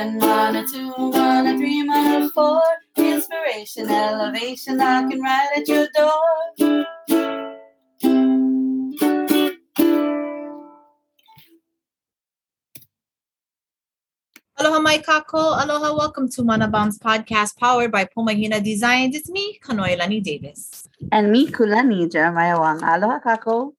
one, one or two, one or three, one or four. Inspiration, elevation, knocking right at your door. Aloha mai kākou. Aloha, welcome to Mana Bombs podcast powered by Pomahina Designs. It's me, Kanoelani Davis. And me, Kulani, Jeremiah Wang. Aloha, Kākou.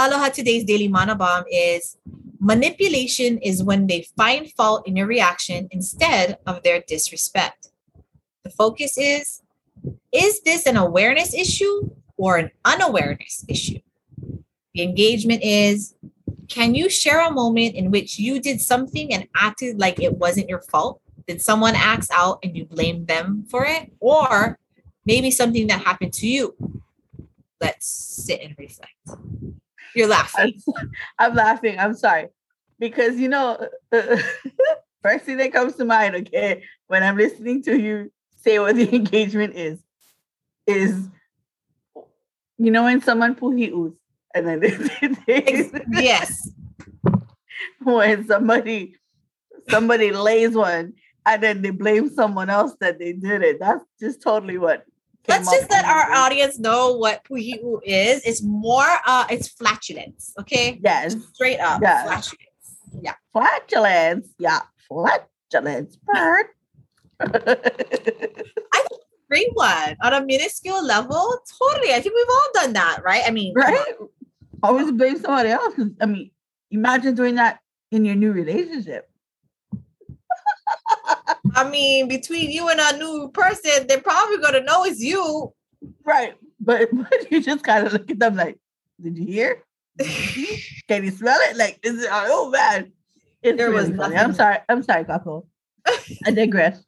Aloha, today's daily Mana Bomb is manipulation is when they find fault in your reaction instead of their disrespect. The focus is is this an awareness issue or an unawareness issue? The engagement is can you share a moment in which you did something and acted like it wasn't your fault? Did someone act out and you blamed them for it? Or maybe something that happened to you? Let's sit and reflect. You're laughing. I'm, I'm laughing. I'm sorry. Because, you know, first thing that comes to mind, okay, when I'm listening to you say what the engagement is, is, you know, when someone puhius and then they, yes. When somebody somebody lays one and then they blame someone else that they did it. That's just totally what. Let's just let our audience know what puhiu is. It's more uh it's flatulence, okay? Yes. Straight up. Yes. Flatulence. Yeah. Flatulence. Yeah. Flatulence. Bird. I think great one on a minuscule level. Totally. I think we've all done that, right? I mean, right? Always blame somebody else. I mean, imagine doing that in your new relationship. I mean, between you and a new person, they're probably gonna know it's you. Right. But, but you just kind of look at them like, did you hear? Can you smell it? Like, is it oh man. It's There was really funny. nothing- I'm sorry. I'm sorry, Kākou. I digress.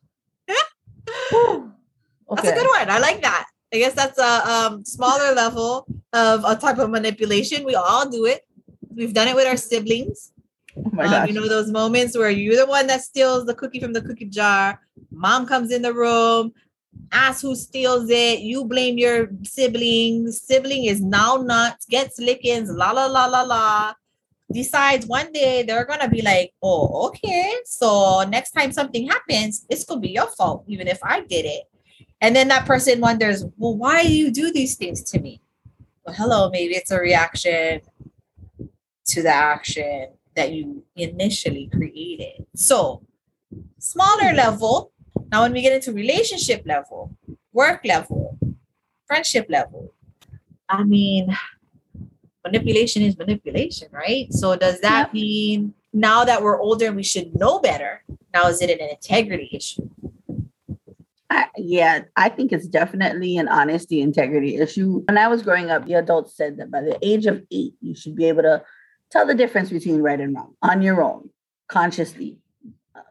Whew. That's a good one. I like that. I guess that's a um, smaller level of a type of manipulation. We all do it. We've done it with our siblings. Oh my Um, gosh. you know those moments where you're the one that steals the cookie from the cookie jar. Mom comes in the room, asks who steals it. You blame your sibling. Sibling is now nuts, gets lickings, la la la la la. Decides one day they're gonna be like, oh, okay. So next time something happens, it's gonna be your fault, even if I did it. And then that person wonders, well, why do you do these things to me? Well, hello, maybe it's a reaction to the action that you initially created. So, smaller level. Now, when we get into relationship level, work level, friendship level, I mean, manipulation is manipulation, right? So, does that Yep. mean now that we're older and we should know better? Now, is it an integrity issue? I, yeah, I think it's definitely an honesty integrity issue. When I was growing up, the adults said that by the age of eight, you should be able to tell the difference between right and wrong on your own, consciously.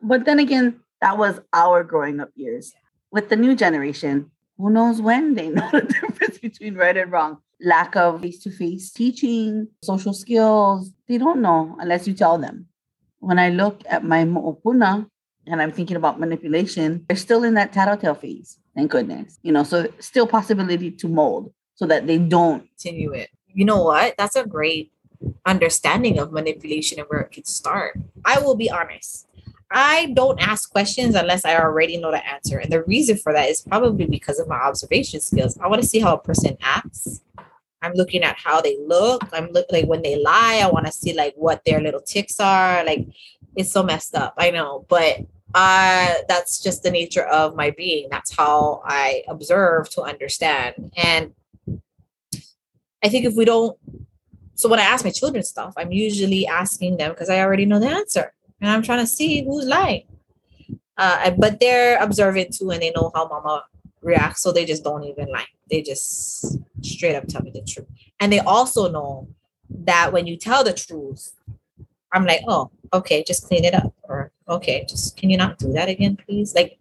But then again, that was our growing up years. With the new generation, who knows when they know the difference between right and wrong? Lack of face to face teaching, social skills, they don't know unless you tell them. When I look at my mo'opuna, and I'm thinking about manipulation, they're still in that tattletale phase. Thank goodness. You know, so still possibility to mold so that they don't. Continue it. You know what? That's a great understanding of manipulation and where it could start. I will be honest. I don't ask questions unless I already know the answer. And the reason for that is probably because of my observation skills. I want to see how a person acts. I'm looking at how they look. I'm look like when they lie, I want to see like what their little ticks are. Like it's so messed up. I know, but uh that's just the nature of my being. That's how I observe to understand. And I think if we don't so when I ask my children stuff, I'm usually asking them because I already know the answer. And I'm trying to see who's lying. Uh, but they're observant too and they know how mama reacts. So they just don't even lie. They just straight up tell me the truth. And they also know that when you tell the truth, I'm like, oh, okay, just clean it up. Or okay, just can you not do that again, please? Like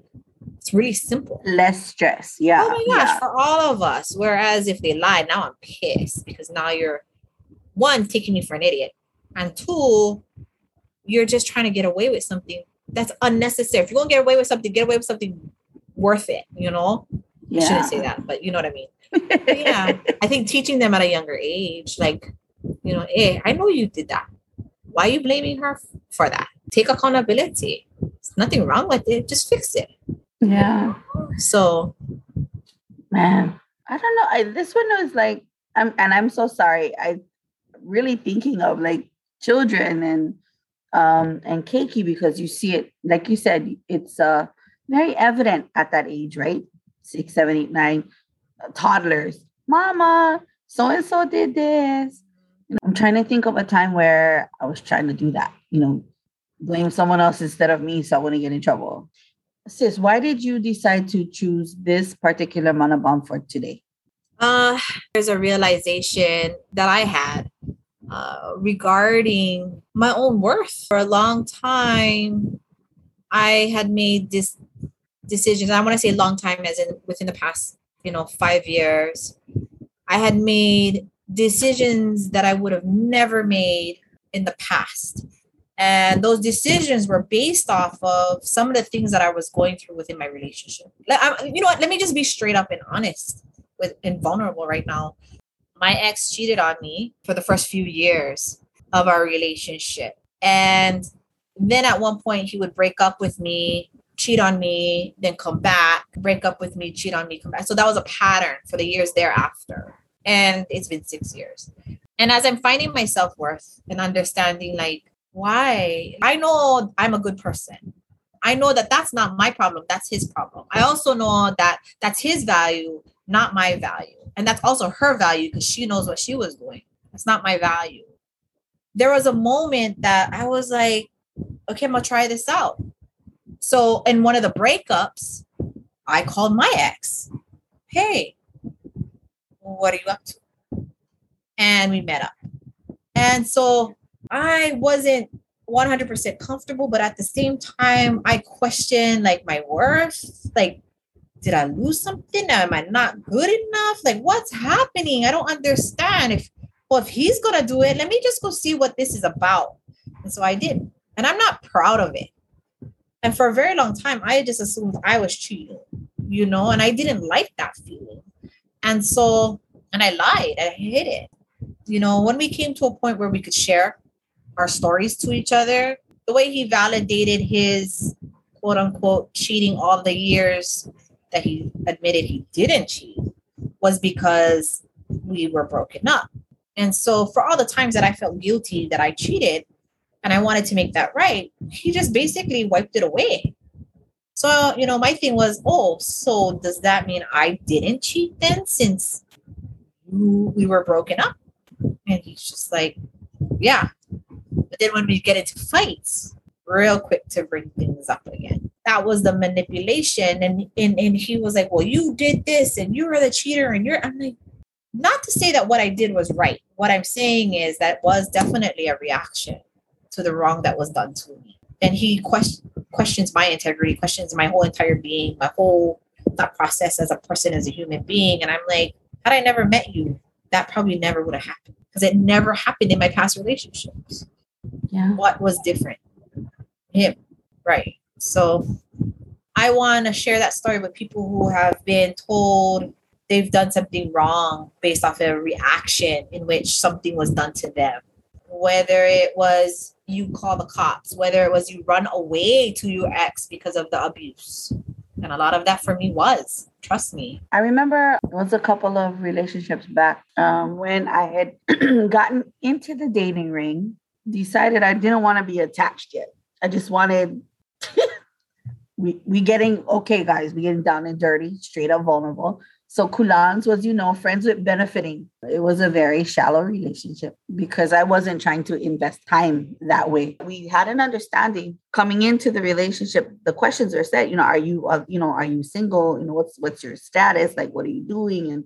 it's really simple. Less stress. Yeah. Oh my gosh, yeah. for all of us. Whereas if they lie, now I'm pissed because now you're one taking me for an idiot, and two, you're just trying to get away with something that's unnecessary. If you're gonna get away with something, get away with something worth it. You know, I Yeah. shouldn't say that, but you know what I mean. Yeah, I think teaching them at a younger age, like, you know, hey, I know you did that. Why are you blaming her for that? Take accountability. It's nothing wrong with it. Just fix it. Yeah. So, man, I don't know. I, this one was like, I'm, and I'm so sorry. I really thinking of like children and um and Keiki because you see it, like you said, it's uh very evident at that age, right? Six, seven, eight, nine, uh, toddlers. Mama, so and so did this. You know, I'm trying to think of a time where I was trying to do that. You know, blame someone else instead of me, so I wouldn't get in trouble. Sis, why did you decide to choose this particular mana bomb for today? Uh, there's a realization that I had uh, regarding my own worth. For a long time, I had made this decisions. I want to say long time, as in within the past, you know, five years. I had made decisions that I would have never made in the past. And those decisions were based off of some of the things that I was going through within my relationship. Like, I, you know what? Let me just be straight up and honest with and vulnerable right now. My ex cheated on me for the first few years of our relationship. And then at one point he would break up with me, cheat on me, then come back, break up with me, cheat on me, come back. So that was a pattern for the years thereafter. And it's been six years. And as I'm finding my self worth and understanding, like, why? I know I'm a good person. I know that that's not my problem. That's his problem. I also know that that's his value, not my value. And that's also her value because she knows what she was doing. That's not my value. There was a moment that I was like, okay, I'm to try this out. So, in one of the breakups, I called my ex. Hey, what are you up to? And we met up. And so I wasn't 100% comfortable, but at the same time, I questioned like my worth. Like, did I lose something? Am I not good enough? Like, what's happening? I don't understand. If well, if he's gonna do it, let me just go see what this is about. And so I did, and I'm not proud of it. And for a very long time, I just assumed I was cheating, you know, and I didn't like that feeling. And so, and I lied, I hid it. You know, when we came to a point where we could share our stories to each other, the way he validated his quote unquote cheating all the years that he admitted he didn't cheat was because we were broken up. And so, for all the times that I felt guilty that I cheated and I wanted to make that right, he just basically wiped it away. So, you know, my thing was, oh, so does that mean I didn't cheat then since we were broken up? And he's just like, yeah. But then when we get into fights, real quick to bring things up again. That was the manipulation. And, and, and he was like, well, you did this and you were the cheater. And you're, I'm like, not to say that what I did was right. What I'm saying is that was definitely a reaction to the wrong that was done to me. And he question, questions my integrity, questions my whole entire being, my whole thought process as a person, as a human being. And I'm like, had I never met you, that probably never would have happened because it never happened in my past relationships. Yeah. What was different? Him. Right. So I want to share that story with people who have been told they've done something wrong based off of a reaction in which something was done to them. Whether it was you call the cops, whether it was you run away to your ex because of the abuse. And a lot of that for me was, trust me. I remember it was a couple of relationships back um, when I had gotten into the dating ring, decided I didn't want to be attached yet. I just wanted we we getting okay, guys. We getting down and dirty, straight up vulnerable. So Kulans was, you know, friends with benefiting. It was a very shallow relationship because I wasn't trying to invest time that way. We had an understanding coming into the relationship. The questions are set, you know, are you, uh, you know, are you single? You know, what's what's your status? Like, what are you doing? And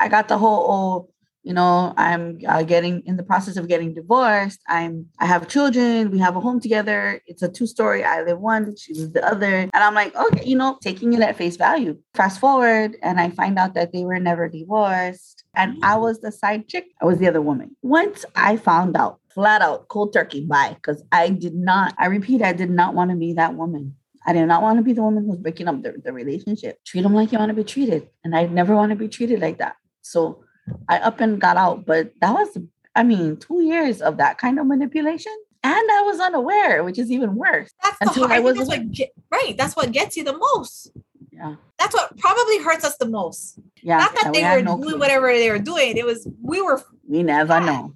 I got the whole, oh, you know i'm uh, getting in the process of getting divorced i'm i have children we have a home together it's a two story i live one she lives the other and i'm like okay you know taking it at face value fast forward and i find out that they were never divorced and i was the side chick i was the other woman once i found out flat out cold turkey bye because i did not i repeat i did not want to be that woman I did not want to be the woman who's breaking up the, the relationship. Treat them like you want to be treated. And I never want to be treated like that. So I up and got out, but that was, I mean, two years of that kind of manipulation. And I was unaware, which is even worse. That's the Until hard, I was that's what get, right. That's what gets you the most. Yeah. That's what probably hurts us the most. Yeah. Not that they we were no doing clue. whatever they were doing. It was we were We never had. know.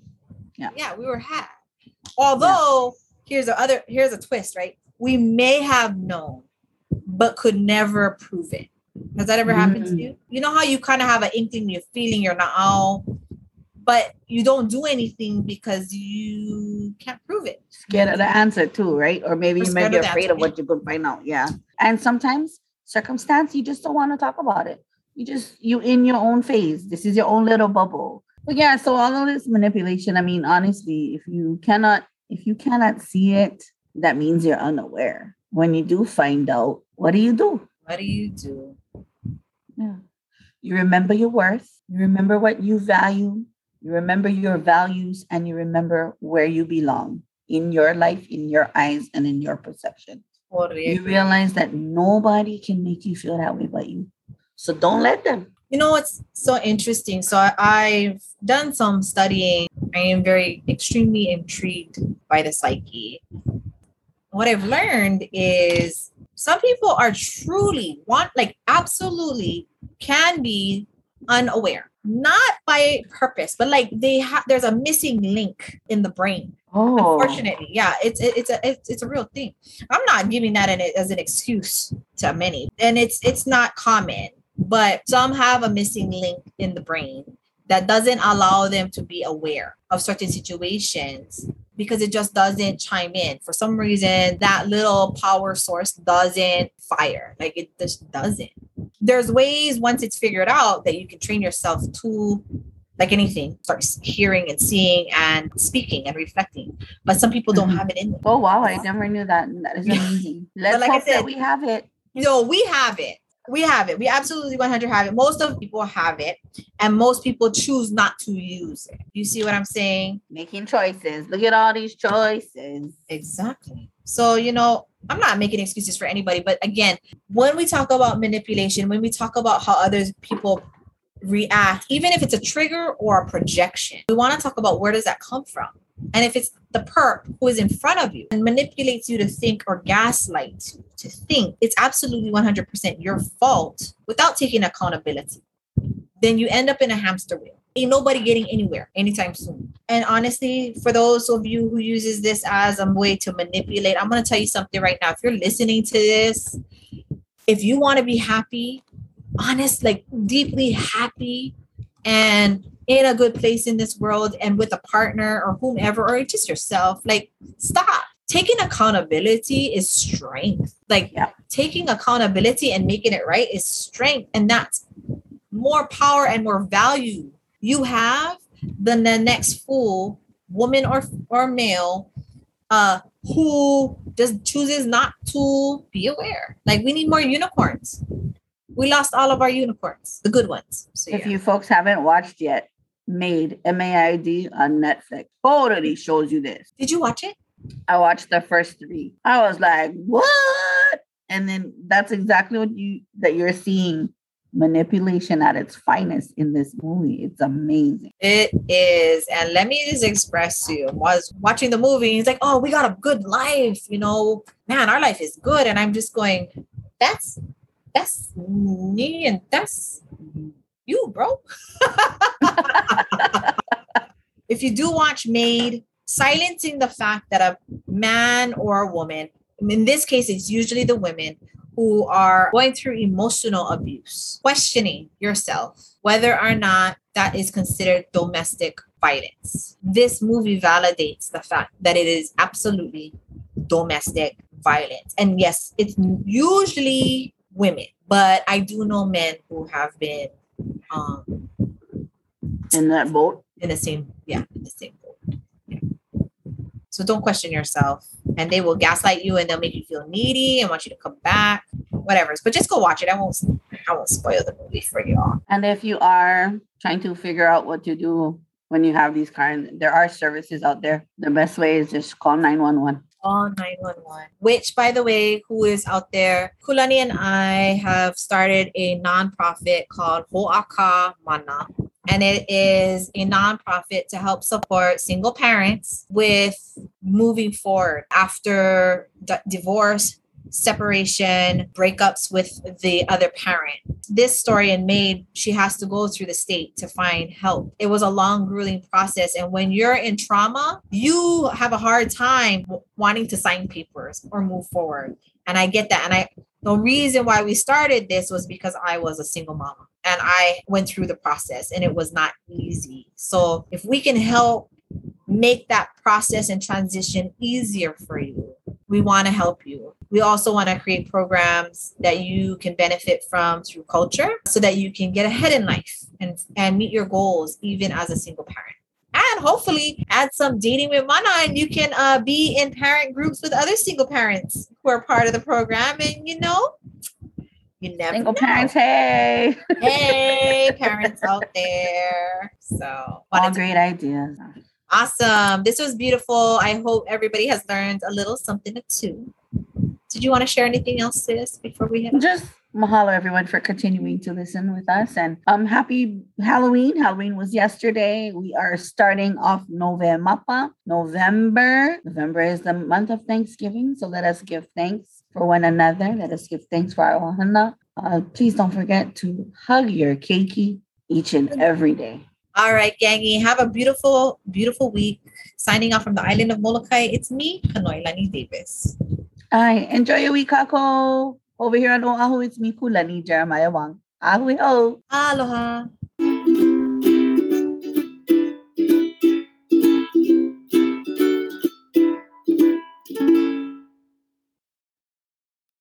yeah, Yeah, we were had. Although here's the other here's a twist, right? We may have known, but could never prove it. Has that ever happened to Mm. you? You know how you kind of have an inkling, you're feeling you're not all, but you don't do anything because you can't prove it. Scared of the answer too, right? Or maybe We're you scared be of afraid answer, of what you're going to find out. Yeah. And sometimes circumstance, you just don't want to talk about it. You just you in your own phase. This is your own little bubble. But yeah, so all of this manipulation. I mean, honestly, if you cannot if you cannot see it, that means you're unaware. When you do find out, what do you do? What do you do? Yeah. You remember your worth. You remember what you value. You remember your values and you remember where you belong in your life, in your eyes, and in your perception. Totally You agree. realize that nobody can make you feel that way but you. So don't let them. You know what's so interesting? So I, I've done some studying. I am very extremely intrigued by the psyche. What I've learned is some people are truly want like absolutely can be unaware, not by purpose, but like they have there's a missing link in the brain. Oh, Unfortunately, yeah, it's it- it's a it's, it's a real thing. I'm not giving that an, as an excuse to many, and it's it's not common, but some have a missing link in the brain that doesn't allow them to be aware of certain situations because it just doesn't chime in for some reason. That little power source doesn't fire, like it just doesn't. There's ways once it's figured out that you can train yourself to like anything, start hearing and seeing and speaking and reflecting. But some people don't Mhm. have it in them. Oh wow, I never knew that. That is amazing. Let's like I hope said- that we have it. No, we have it. We have it. We absolutely 100 have it. Most of people have it, and most people choose not to use it. You see what I'm saying? Making choices. Look at all these choices. Exactly. So, you know, I'm not making excuses for anybody, but again, when we talk about manipulation, when we talk about how others people react, even if it's a trigger or a projection, we want to talk about where does that come from? And if it's the perp who is in front of you and manipulates you to think or gaslight you to think it's absolutely 100% your fault without taking accountability, then you end up in a hamster wheel. Ain't nobody getting anywhere anytime soon. And honestly, for those of you who uses this as a way to manipulate, I'm going to tell you something right now. If you're listening to this, if you want to be happy, honest, like deeply happy and in a good place in this world and with a partner or whomever or just yourself, like stop. Taking accountability is strength. Like Yeah. taking accountability and making it right is strength. And that's more power and more value you have than the next fool, woman or or male, uh, who just chooses not to be aware. Like we need more unicorns. We lost all of our unicorns, the good ones. So If yeah. you folks haven't watched yet, Maid M A I D on Netflix totally shows you this. Did you watch it? I watched the first three. I was like, what? And then that's exactly what you that you're seeing manipulation at its finest in this movie. It's amazing. It is, and let me just express to you. I was watching the movie, he's like, "Oh, we got a good life, you know, man, our life is good." And I'm just going, "That's that's me, and that's you, bro." if you do watch Maid, silencing the fact that a man or a woman, in this case, it's usually the women who are going through emotional abuse, questioning yourself whether or not that is considered domestic violence. This movie validates the fact that it is absolutely domestic violence. And yes, it's usually women, but I do know men who have been um, In that boat. in the same yeah in the same boat yeah. so don't question yourself and they will gaslight you and they'll make you feel needy and want you to come back whatever but just go watch it i won't i won't spoil the movie for you all And if you are trying to figure out what to do when you have these kinds, there are services out there. The best way is just call 911. Call 911 which by the way who is out there kulani and i have started a nonprofit called hoaka mana and it is a nonprofit to help support single parents with moving forward after d- divorce, separation, breakups with the other parent. This story in May, she has to go through the state to find help. It was a long, grueling process. And when you're in trauma, you have a hard time wanting to sign papers or move forward. And I get that. And I, the reason why we started this was because I was a single mama and I went through the process and it was not easy. So if we can help make that process and transition easier for you, we want to help you. We also want to create programs that you can benefit from through culture so that you can get ahead in life and, and meet your goals even as a single parent. And hopefully add some dating with Mana and you can uh, be in parent groups with other single parents who are part of the program. And you know, you never Single know. parents, hey. Hey, parents out there. So All wanted to great ideas. Awesome. This was beautiful. I hope everybody has learned a little something or two. Did you want to share anything else, sis, before we head? Just mahalo everyone for continuing to listen with us and um happy Halloween. Halloween was yesterday. We are starting off November. November. November is the month of Thanksgiving. So let us give thanks for one another. Let us give thanks for our ohana. Uh, please don't forget to hug your keiki each and every day. All right, Gangy. Have a beautiful, beautiful week. Signing off from the island of Molokai, it's me, Kanoelani Davis. All right. Enjoy your week, Kākou. Over here on Oahu, it's me, Kulani Jeremiah Wang. A hui hou. Aloha.